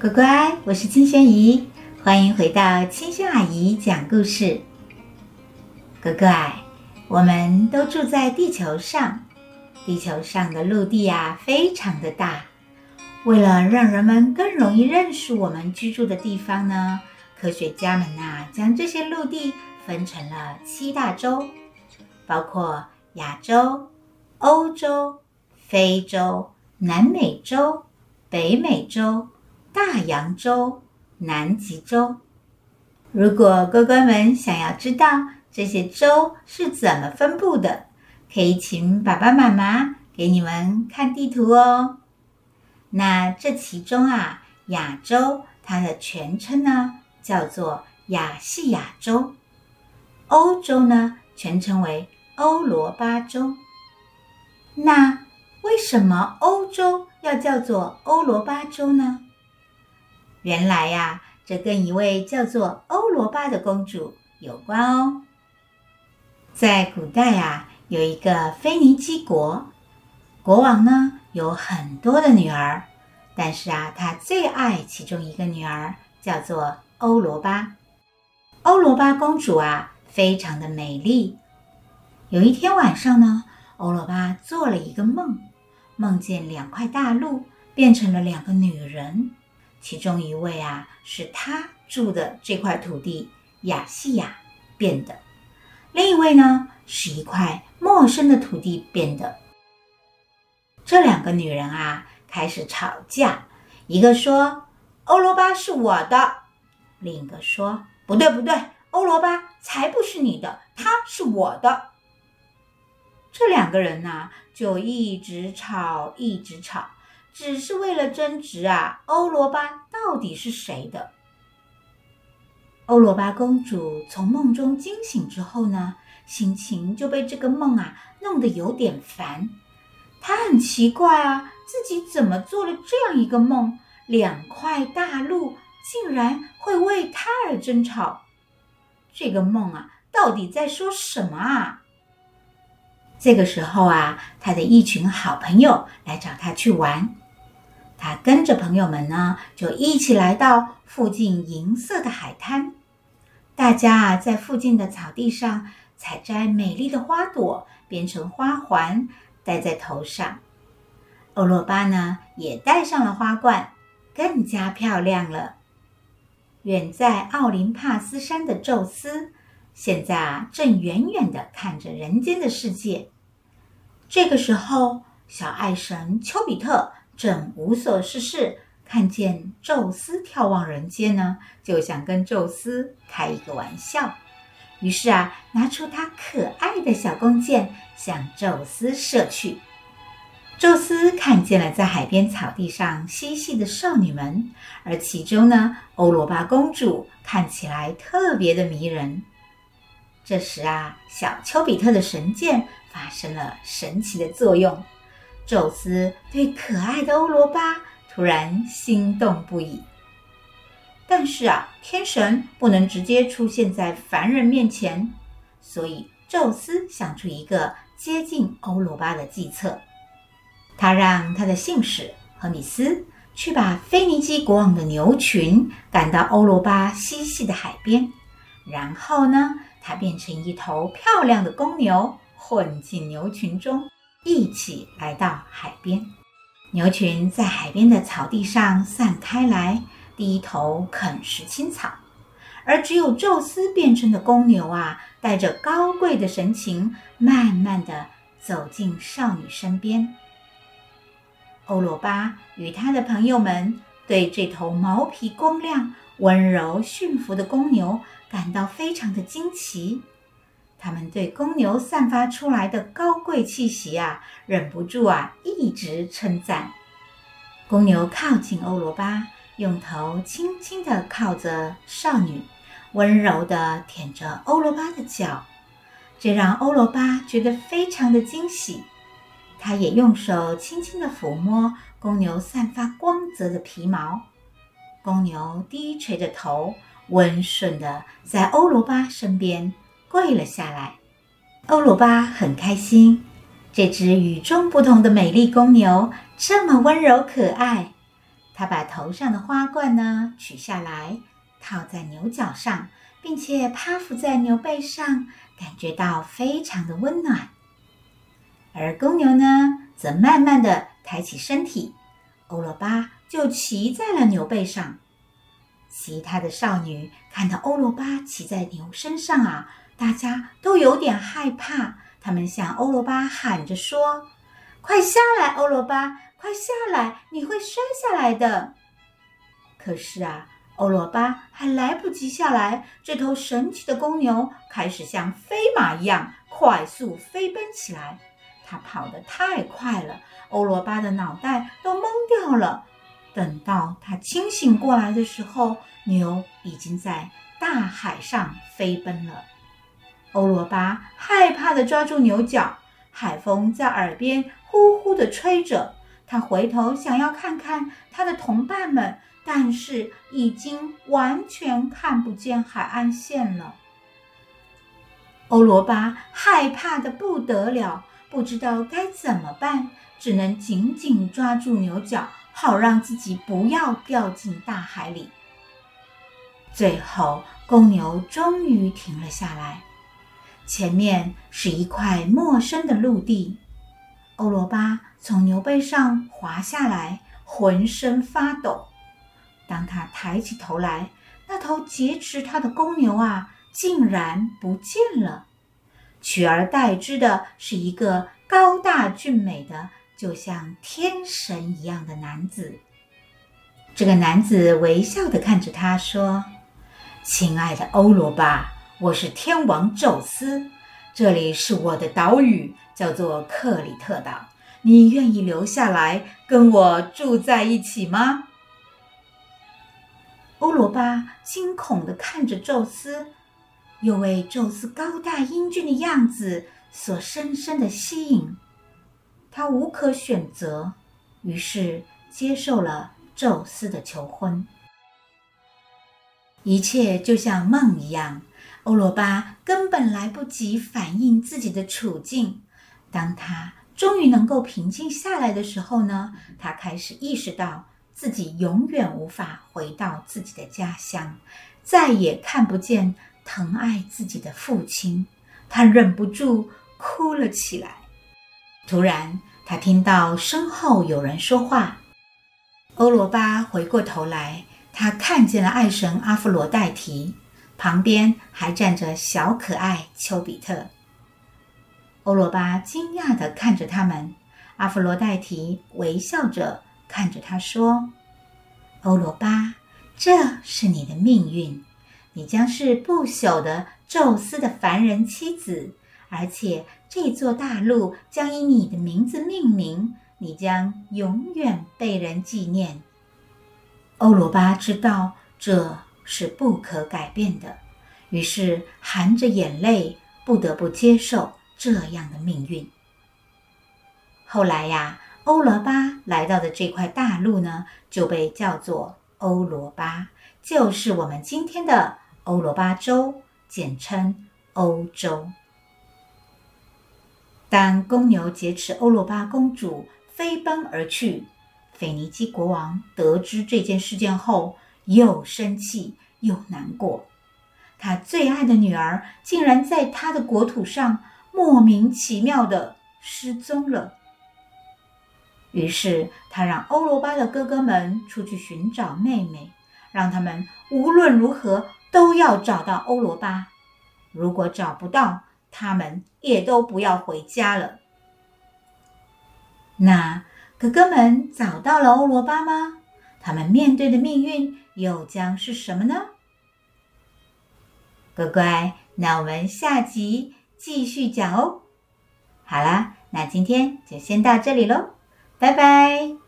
乖乖，我是清轩姨，欢迎回到清轩阿姨讲故事。乖乖，我们都住在地球上，地球上的陆地啊非常的大。为了让人们更容易认识我们居住的地方呢，科学家们呐将这些陆地分成了七大洲，包括亚洲、欧洲、非洲、南美洲、北美洲。大洋洲、南极洲。如果乖乖们想要知道这些洲是怎么分布的，可以请爸爸妈妈给你们看地图哦。那这其中啊，亚洲它的全称呢叫做亚细亚洲，欧洲呢全称为欧罗巴洲。那为什么欧洲要叫做欧罗巴洲呢？原来呀，这跟一位叫做欧罗巴的公主有关哦。在古代啊，有一个腓尼基国，国王呢有很多的女儿，但是啊，他最爱其中一个女儿，叫做欧罗巴。欧罗巴公主啊，非常的美丽。有一天晚上呢，欧罗巴做了一个梦，梦见两块大陆变成了两个女人。其中一位啊，是他住的这块土地亚细亚变的；另一位呢，是一块陌生的土地变的。这两个女人啊，开始吵架。一个说：“欧罗巴是我的。”另一个说：“不对，不对，欧罗巴才不是你的，他是我的。”这两个人呢，就一直吵，一直吵。只是为了争执啊，欧罗巴到底是谁的？欧罗巴公主从梦中惊醒之后呢，心情就被这个梦啊弄得有点烦。她很奇怪啊，自己怎么做了这样一个梦？两块大陆竟然会为她而争吵？这个梦啊，到底在说什么啊？这个时候啊，她的一群好朋友来找她去玩。他跟着朋友们呢，就一起来到附近银色的海滩。大家啊，在附近的草地上采摘美丽的花朵，编成花环，戴在头上。欧罗巴呢，也戴上了花冠，更加漂亮了。远在奥林帕斯山的宙斯，现在啊，正远远的看着人间的世界。这个时候，小爱神丘比特。正无所事事，看见宙斯眺望人间呢，就想跟宙斯开一个玩笑。于是啊，拿出他可爱的小弓箭，向宙斯射去。宙斯看见了在海边草地上嬉戏的少女们，而其中呢，欧罗巴公主看起来特别的迷人。这时啊，小丘比特的神箭发生了神奇的作用。宙斯对可爱的欧罗巴突然心动不已，但是啊，天神不能直接出现在凡人面前，所以宙斯想出一个接近欧罗巴的计策。他让他的信使荷米斯去把腓尼基国王的牛群赶到欧罗巴嬉戏的海边，然后呢，他变成一头漂亮的公牛，混进牛群中。一起来到海边，牛群在海边的草地上散开来，低头啃食青草，而只有宙斯变成的公牛啊，带着高贵的神情，慢慢地走进少女身边。欧罗巴与他的朋友们对这头毛皮光亮、温柔驯服的公牛感到非常的惊奇。他们对公牛散发出来的高贵气息啊，忍不住啊，一直称赞。公牛靠近欧罗巴，用头轻轻地靠着少女，温柔地舔着欧罗巴的脚，这让欧罗巴觉得非常的惊喜。他也用手轻轻地抚摸公牛散发光泽的皮毛。公牛低垂着头，温顺地在欧罗巴身边。跪了下来，欧罗巴很开心。这只与众不同的美丽公牛这么温柔可爱，他把头上的花冠呢取下来，套在牛角上，并且趴伏在牛背上，感觉到非常的温暖。而公牛呢，则慢慢的抬起身体，欧罗巴就骑在了牛背上。其他的少女看到欧罗巴骑在牛身上啊，大家都有点害怕。他们向欧罗巴喊着说：“快下来，欧罗巴，快下来，你会摔下来的。”可是啊，欧罗巴还来不及下来，这头神奇的公牛开始像飞马一样快速飞奔起来。它跑得太快了，欧罗巴的脑袋都懵掉了。等到他清醒过来的时候，牛已经在大海上飞奔了。欧罗巴害怕地抓住牛角，海风在耳边呼呼地吹着。他回头想要看看他的同伴们，但是已经完全看不见海岸线了。欧罗巴害怕的不得了，不知道该怎么办，只能紧紧抓住牛角。好让自己不要掉进大海里。最后，公牛终于停了下来，前面是一块陌生的陆地。欧罗巴从牛背上滑下来，浑身发抖。当他抬起头来，那头劫持他的公牛啊，竟然不见了，取而代之的是一个高大俊美的。就像天神一样的男子，这个男子微笑地看着他说：“亲爱的欧罗巴，我是天王宙斯，这里是我的岛屿，叫做克里特岛。你愿意留下来跟我住在一起吗？”欧罗巴惊恐地看着宙斯，又为宙斯高大英俊的样子所深深的吸引。他无可选择，于是接受了宙斯的求婚。一切就像梦一样，欧罗巴根本来不及反应自己的处境。当他终于能够平静下来的时候呢，他开始意识到自己永远无法回到自己的家乡，再也看不见疼爱自己的父亲。他忍不住哭了起来。突然，他听到身后有人说话。欧罗巴回过头来，他看见了爱神阿弗罗代提，旁边还站着小可爱丘比特。欧罗巴惊讶地看着他们，阿弗罗代提微笑着看着他说：“欧罗巴，这是你的命运，你将是不朽的宙斯的凡人妻子。”而且这座大陆将以你的名字命名，你将永远被人纪念。欧罗巴知道这是不可改变的，于是含着眼泪，不得不接受这样的命运。后来呀，欧罗巴来到的这块大陆呢，就被叫做欧罗巴，就是我们今天的欧罗巴洲，简称欧洲。当公牛劫持欧罗巴公主飞奔而去，腓尼基国王得知这件事件后，又生气又难过。他最爱的女儿竟然在他的国土上莫名其妙的失踪了。于是他让欧罗巴的哥哥们出去寻找妹妹，让他们无论如何都要找到欧罗巴。如果找不到，他们也都不要回家了。那哥哥们找到了欧罗巴吗？他们面对的命运又将是什么呢？乖乖，那我们下集继续讲哦。好啦，那今天就先到这里喽，拜拜。